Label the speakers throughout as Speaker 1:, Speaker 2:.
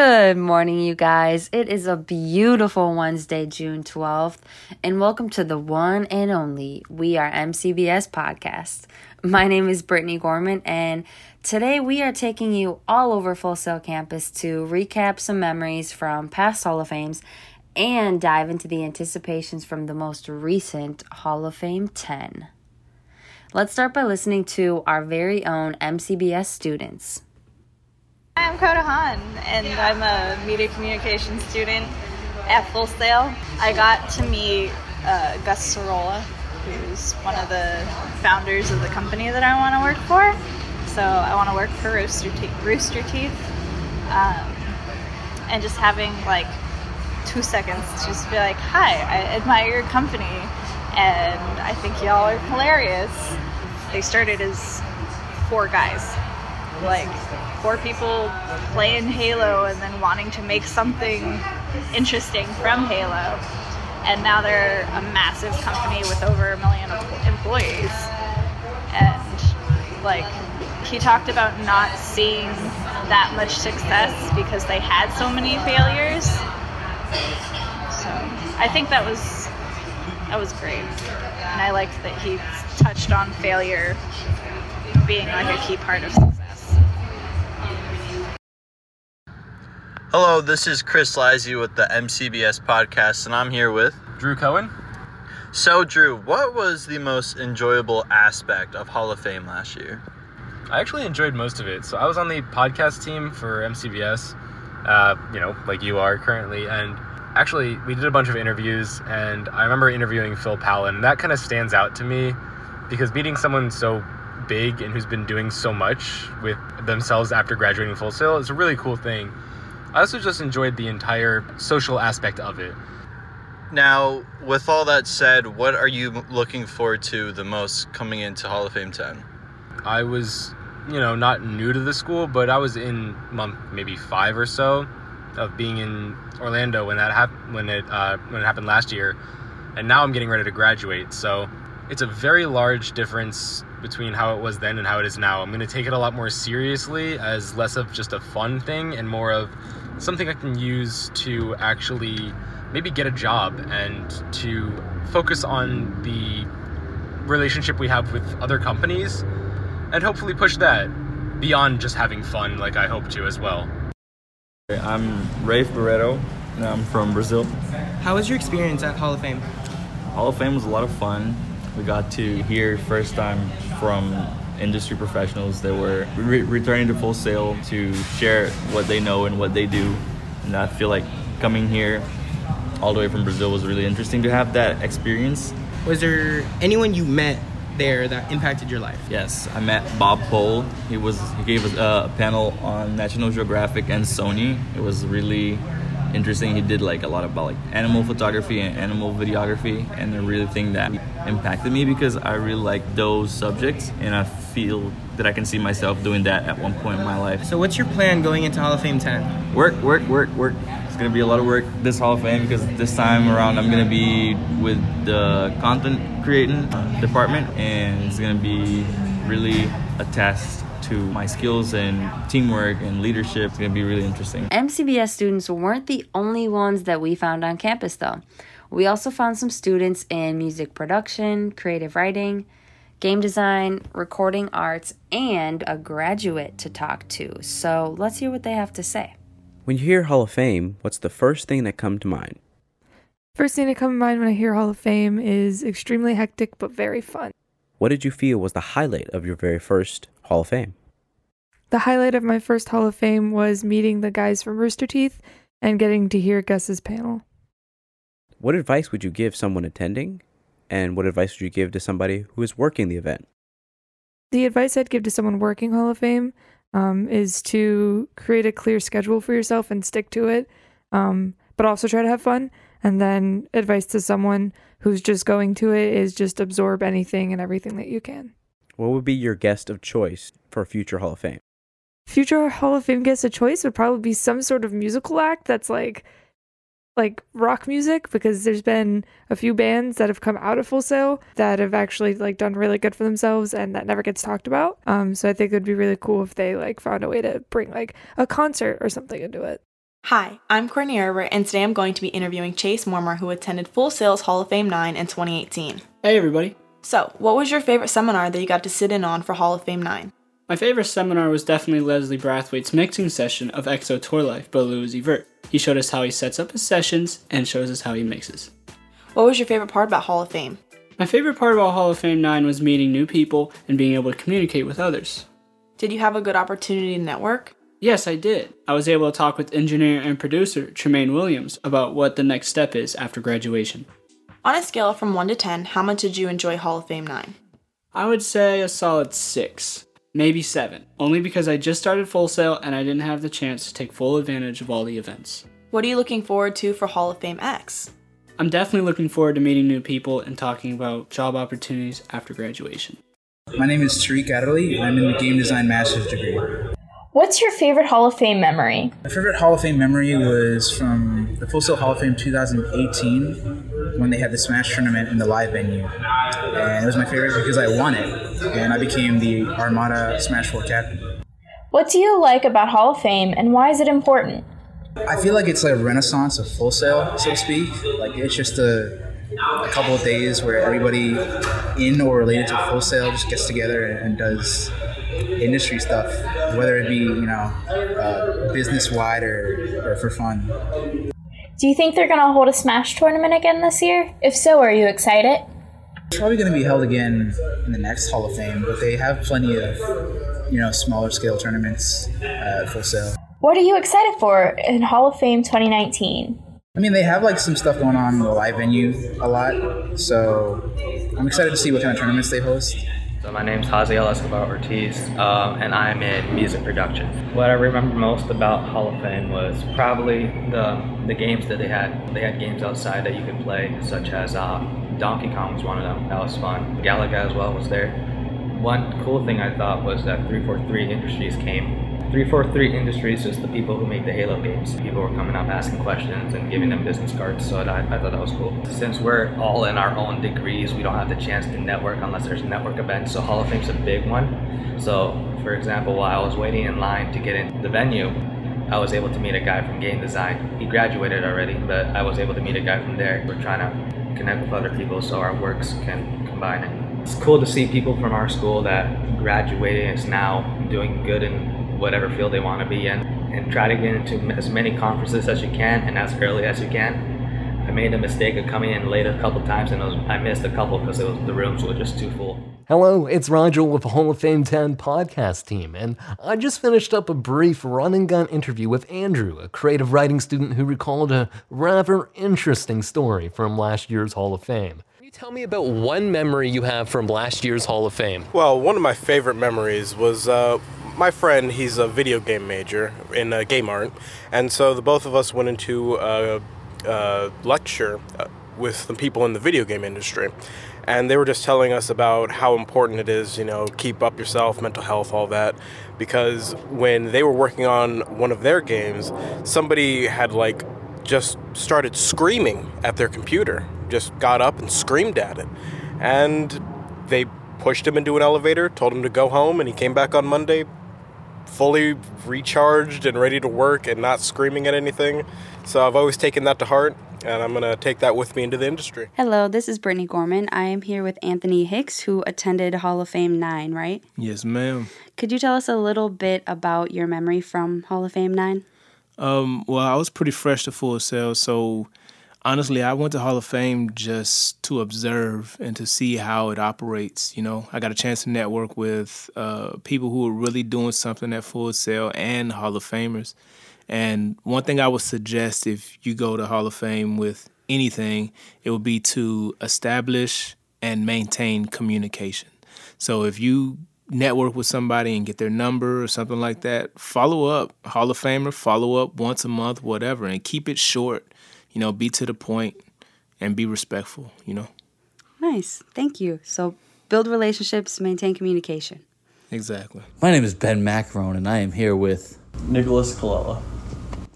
Speaker 1: Good morning, you guys. It is a beautiful Wednesday, June 12th, and welcome to the one and only We Are MCBS podcast. My name is Brittany Gorman, and today we are taking you all over Full Sail campus to recap some memories from past Hall of Fames and dive into the anticipations from the most recent Hall of Fame 10. Let's start by listening to our very own MCBS students.
Speaker 2: I'm Coda Hahn, and I'm a media communications student at Full Sail. I got to meet uh, Gus Sorola, who's one of the founders of the company that I want to work for. So I want to work for Rooster, Te- Rooster Teeth. Um, and just having like two seconds to just be like, hi, I admire your company, and I think y'all are hilarious. They started as four guys like four people playing Halo and then wanting to make something interesting from Halo. And now they're a massive company with over a million employees. And like he talked about not seeing that much success because they had so many failures. So I think that was that was great. And I liked that he touched on failure being like a key part of success.
Speaker 3: Hello, this is Chris Lizy with the MCBS podcast, and I'm here with
Speaker 4: Drew Cohen.
Speaker 3: So, Drew, what was the most enjoyable aspect of Hall of Fame last year?
Speaker 4: I actually enjoyed most of it. So, I was on the podcast team for MCBS, uh, you know, like you are currently, and actually, we did a bunch of interviews, and I remember interviewing Phil Pallen, and that kind of stands out to me because meeting someone so big and who's been doing so much with themselves after graduating Full Sail is a really cool thing I also just enjoyed the entire social aspect of it.
Speaker 3: Now, with all that said, what are you looking forward to the most coming into Hall of Fame 10?
Speaker 4: I was, you know, not new to the school, but I was in month maybe five or so of being in Orlando when that happened when it uh, when it happened last year, and now I'm getting ready to graduate. So it's a very large difference between how it was then and how it is now. I'm going to take it a lot more seriously as less of just a fun thing and more of something I can use to actually maybe get a job and to focus on the relationship we have with other companies and hopefully push that beyond just having fun like I hope to as well.
Speaker 5: I'm Rafe Barreto and I'm from Brazil.
Speaker 6: How was your experience at Hall of Fame?
Speaker 5: Hall of Fame was a lot of fun. We got to hear first time from industry professionals that were re- returning to Full Sail to share what they know and what they do. And I feel like coming here all the way from Brazil was really interesting to have that experience.
Speaker 6: Was there anyone you met there that impacted your life?
Speaker 5: Yes, I met Bob Pohl. He was he gave us a panel on National Geographic and Sony. It was really interesting. He did like a lot about like animal photography and animal videography, and I really thing that impacted me because I really like those subjects, and I feel that I can see myself doing that at one point in my life.
Speaker 6: So, what's your plan going into Hall of Fame 10?
Speaker 5: Work, work, work, work. It's gonna be a lot of work this Hall of Fame because this time around I'm gonna be with the content creating department, and it's gonna be really a test to my skills and teamwork and leadership. It's going to be really interesting.
Speaker 1: MCBS students weren't the only ones that we found on campus, though. We also found some students in music production, creative writing, game design, recording arts, and a graduate to talk to. So let's hear what they have to say.
Speaker 7: When you hear Hall of Fame, what's the first thing that comes to mind?
Speaker 8: First thing that comes to mind when I hear Hall of Fame is extremely hectic but very fun.
Speaker 7: What did you feel was the highlight of your very first Hall of Fame?
Speaker 8: The highlight of my first Hall of Fame was meeting the guys from Rooster Teeth and getting to hear Gus's panel.
Speaker 7: What advice would you give someone attending? And what advice would you give to somebody who is working the event?
Speaker 8: The advice I'd give to someone working Hall of Fame um, is to create a clear schedule for yourself and stick to it, um, but also try to have fun. And then advice to someone who's just going to it is just absorb anything and everything that you can.
Speaker 7: What would be your guest of choice for a future Hall of Fame?
Speaker 8: Future Hall of Fame guest of choice would probably be some sort of musical act that's like like rock music because there's been a few bands that have come out of Full Sail that have actually like done really good for themselves and that never gets talked about. Um, so I think it would be really cool if they like found a way to bring like a concert or something into it.
Speaker 9: Hi, I'm Courtney Erber, and today I'm going to be interviewing Chase Mormer, who attended Full Sail's Hall of Fame 9 in 2018.
Speaker 10: Hey, everybody.
Speaker 9: So, what was your favorite seminar that you got to sit in on for Hall of Fame 9?
Speaker 10: My favorite seminar was definitely Leslie Brathwaite's mixing session of XO Tour Llif3 by Lil Uzi Vert. He showed us how he sets up his sessions and shows us how he mixes.
Speaker 9: What was your favorite part about Hall of Fame?
Speaker 10: My favorite part about Hall of Fame 9 was meeting new people and being able to communicate with others.
Speaker 9: Did you have a good opportunity to network?
Speaker 10: Yes, I did. I was able to talk with engineer and producer Tremaine Williams about what the next step is after graduation.
Speaker 9: On a scale from 1 to 10, how much did you enjoy Hall of Fame 9?
Speaker 10: I would say a solid 6, maybe 7, only because I just started Full Sail and I didn't have the chance to take full advantage of all the events.
Speaker 9: What are you looking forward to for Hall of Fame X?
Speaker 10: I'm definitely looking forward to meeting new people and talking about job opportunities after graduation.
Speaker 11: My name is Tariq Adderley. I'm in the game design master's degree.
Speaker 12: What's your favorite Hall of Fame memory?
Speaker 11: My favorite Hall of Fame memory was from the Full Sail Hall of Fame 2018 when they had the Smash tournament in the live venue. And it was my favorite because I won it and I became the Armada Smash 4 captain.
Speaker 12: What do you like about Hall of Fame and why is it important?
Speaker 11: I feel like it's like a renaissance of Full Sail, so to speak. Like it's just a, a couple of days where everybody in or related to Full Sail just gets together and does industry stuff, whether it be you know uh, business wide or, or for fun.
Speaker 12: Do you think they're going to hold a Smash tournament again this year? If so, are you excited?
Speaker 11: It's probably going to be held again in the next Hall of Fame, but they have plenty of you know smaller scale tournaments uh, at Full Sail.
Speaker 12: What are you excited for in Hall of Fame 2019?
Speaker 11: I mean, they have like some stuff going on in the live venue a lot, so I'm excited to see what kind of tournaments they host.
Speaker 13: So my name's Haziel Escobar Ortiz, um, and I'm in music production. What I remember most about Hall of Fame was probably the the games that they had. They had games outside that you could play, such as uh, Donkey Kong was one of them. That was fun. Galaga as well was there. One cool thing I thought was that 343 Industries came 343 Industries is the people who make the Halo games. People were coming up asking questions and giving them business cards, so I, I thought that was cool. Since we're all in our own degrees, we don't have the chance to network unless there's network events, so Hall of Fame's a big one. So, for example, while I was waiting in line to get in the venue, I was able to meet a guy from game design. He graduated already, but I was able to meet a guy from there. We're trying to connect with other people so our works can combine it. It's cool to see people from our school that graduated and is now doing good in whatever field they want to be in and try to get into as many conferences as you can and as early as you can. I made the mistake of coming in late a couple times and was, I missed a couple because the rooms were just too full.
Speaker 14: Hello, it's Roger with the Hall of Fame 10 podcast team, and I just finished up a brief run and gun interview with Andrew, a creative writing student who recalled a rather interesting story from last year's Hall of Fame. Can you tell me about one memory you have from last year's Hall of Fame?
Speaker 15: Well, one of my favorite memories was uh, my friend, he's a video game major in uh, game art, and so the both of us went into a, a lecture uh, with some people in the video game industry, and they were just telling us about how important it is, you know, keep up yourself, mental health, all that, because when they were working on one of their games, somebody had like just started screaming at their computer, just got up and screamed at it, and they pushed him into an elevator, told him to go home, and he came back on Monday fully recharged and ready to work and not screaming at anything. So I've always taken that to heart and I'm going to take that with me into the industry.
Speaker 1: Hello, this is Brittany Gorman. I am here with Anthony Hicks, who attended Hall of Fame 9, right?
Speaker 16: Yes, ma'am.
Speaker 1: Could you tell us a little bit about your memory from Hall of Fame 9?
Speaker 16: Um, well, I was pretty fresh to Full Sail, so honestly, I went to Hall of Fame just to observe and to see how it operates. You know, I got a chance to network with uh, people who are really doing something at Full Sail and Hall of Famers. And one thing I would suggest if you go to Hall of Fame with anything, it would be to establish and maintain communication. So if you network with somebody and get their number or something like that, follow up, Hall of Famer, follow up once a month, whatever, and keep it short you know, be to the point and be respectful, you know.
Speaker 1: Nice. Thank you. So build relationships, maintain communication.
Speaker 16: Exactly.
Speaker 17: My name is Ben Macron, and I am here with
Speaker 18: Nicholas Colella.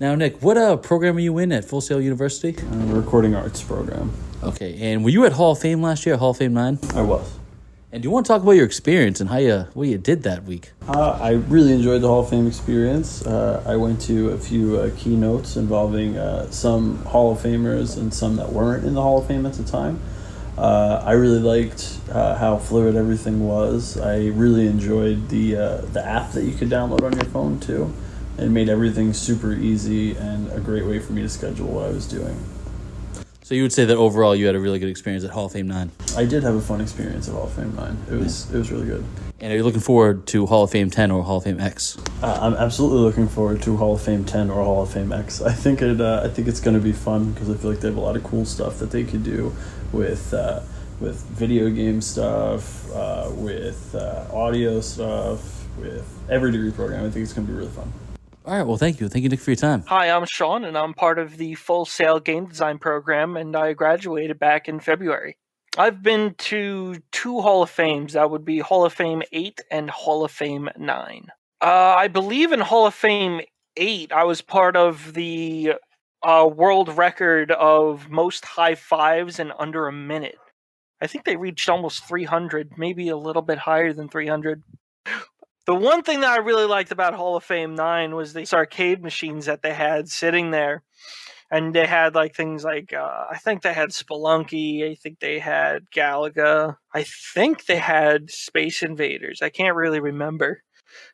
Speaker 17: Now, Nick, what uh, program are you in at Full Sail University?
Speaker 18: Uh, recording arts program.
Speaker 17: Okay, and were you at Hall of Fame last year, Hall of Fame 9?
Speaker 18: I was.
Speaker 17: And do you want to talk about your experience and how you what you did that week?
Speaker 18: Uh, I really enjoyed the Hall of Fame experience. Uh, I went to a few uh, keynotes involving uh, some Hall of Famers and some that weren't in the Hall of Fame at the time. Uh, I really liked uh, how fluid everything was. I really enjoyed the the app that you could download on your phone too. It made everything super easy and a great way for me to schedule what I was doing.
Speaker 17: So you would say that overall you had a really good experience at Hall of Fame Nine.
Speaker 18: I did have a fun experience at Hall of Fame Nine. It was it was really good.
Speaker 17: And are you looking forward to Hall of Fame Ten or Hall of Fame X?
Speaker 18: Uh, I'm absolutely looking forward to Hall of Fame Ten or Hall of Fame X. I think it uh, I think it's going to be fun because I feel like they have a lot of cool stuff that they could do with. Uh, with video game stuff, uh, with uh, audio stuff, with every degree program. I think it's going to be really fun.
Speaker 17: All right. Well, thank you. Thank you, Nick, for your time.
Speaker 19: Hi, I'm Sean, and I'm part of the Full Sail Game Design program, and I graduated back in February. I've been to two Hall of Fames. That would be Hall of Fame 8 and Hall of Fame 9. Uh, I believe in Hall of Fame 8, I was part of the uh, world record of most high fives in under a minute. I think they reached almost 300, maybe a little bit higher than 300. The one thing that I really liked about Hall of Fame 9 was these arcade machines that they had sitting there. And they had like things like uh, I think they had Spelunky, I think they had Galaga, I think they had Space Invaders. I can't really remember.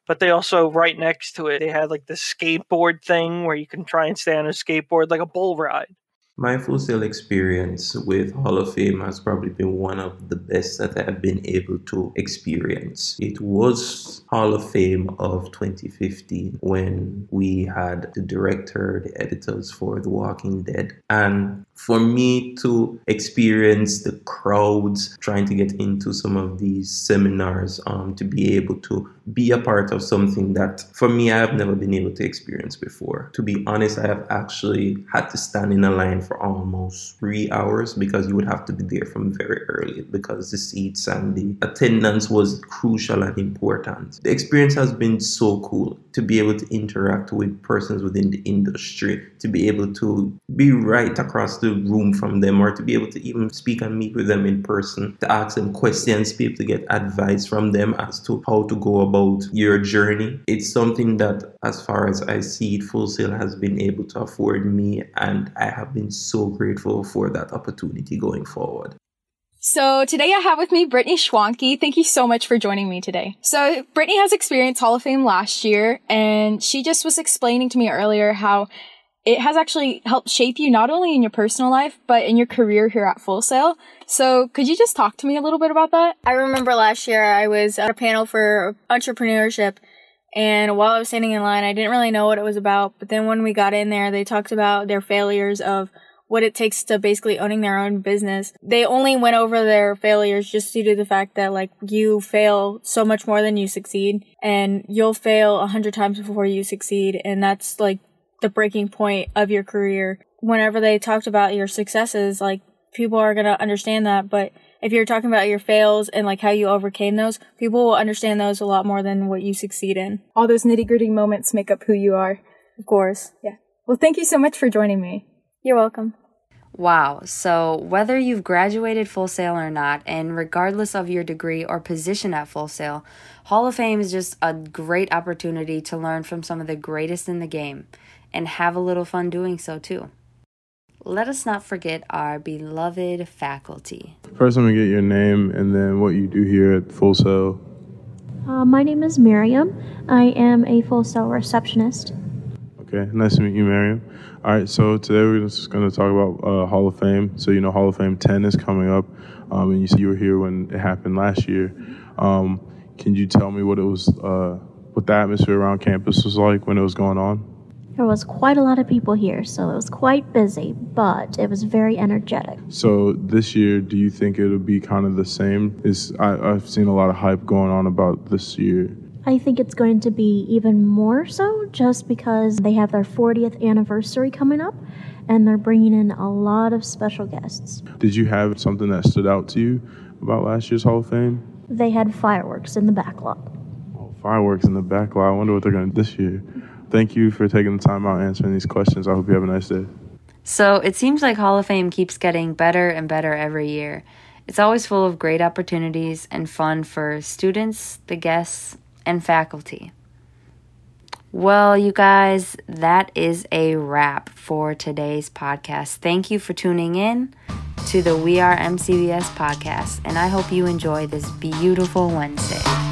Speaker 19: But they also right next to it they had like the skateboard thing where you can try and stay on a skateboard like a bull ride.
Speaker 20: My Full Sail experience with Hall of Fame has probably been one of the best that I have been able to experience. It was Hall of Fame of 2015 when we had the director, the editors for The Walking Dead. And for me to experience the crowds trying to get into some of these seminars, um, to be able to be a part of something that for me I have never been able to experience before. To be honest, I have actually had to stand in a line for almost three hours because you would have to be there from very early because the seats and the attendance was crucial and important. The experience has been so cool to be able to interact with persons within the industry, to be able to be right across the room from them, or to be able to even speak and meet with them in person, to ask them questions, be able to get advice from them as to how to go about your journey. It's something that, as far as I see it, Full Sail has been able to afford me, and I have been so grateful for that opportunity going forward.
Speaker 21: So today I have with me Brittany Schwanke. Thank you so much for joining me today. So Brittany has experienced Hall of Fame last year, and she just was explaining to me earlier how it has actually helped shape you not only in your personal life, but in your career here at Full Sail. So could you just talk to me a little bit about that?
Speaker 22: I remember last year I was at a panel for entrepreneurship and while I was standing in line, I didn't really know what it was about. But then when we got in there, they talked about their failures of what it takes to basically owning their own business. They only went over their failures just due to the fact that like you fail so much more than you succeed and you'll fail a hundred times before you succeed. And that's like the breaking point of your career. Whenever they talked about your successes, like people are going to understand that. But if you're talking about your fails and like how you overcame those, people will understand those a lot more than what you succeed in.
Speaker 21: All those nitty gritty moments make up who you are.
Speaker 22: Of course.
Speaker 21: Yeah. Well, thank you so much for joining me.
Speaker 22: You're welcome.
Speaker 1: Wow. So, whether you've graduated Full Sail or not, and regardless of your degree or position at Full Sail, Hall of Fame is just a great opportunity to learn from some of the greatest in the game and have a little fun doing so too. Let us not forget our beloved faculty.
Speaker 16: First, I'm going to get your name and then what you do here at Full Sail.
Speaker 23: Uh, my name is Miriam. I am a Full Sail receptionist.
Speaker 16: Okay, nice to meet you, Miriam. All right, so today we're just going to talk about uh, Hall of Fame. So, you know, Hall of Fame 10 is coming up, um, and you said you were here when it happened last year. Um, can you tell me what it was, uh, what the atmosphere around campus was like when it was going on?
Speaker 23: There was quite a lot of people here, so it was quite busy, but it was very energetic.
Speaker 16: So this year, do you think it'll be kind of the same? Is I, I've seen a lot of hype going on about this year.
Speaker 23: I think it's going to be even more so just because they have their 40th anniversary coming up and they're bringing in a lot of special guests.
Speaker 16: Did you have something that stood out to you about last year's Hall of Fame?
Speaker 23: They had fireworks in the back lot.
Speaker 16: Oh, fireworks in the back lot. I wonder what they're going to do this year. Thank you for taking the time out answering these questions. I hope you have a nice day.
Speaker 1: So it seems like Hall of Fame keeps getting better and better every year. It's always full of great opportunities and fun for students, the guests, and faculty. Well, you guys, that is a wrap for today's podcast. Thank you for tuning in to the We Are MCBS podcast, and I hope you enjoy this beautiful Wednesday.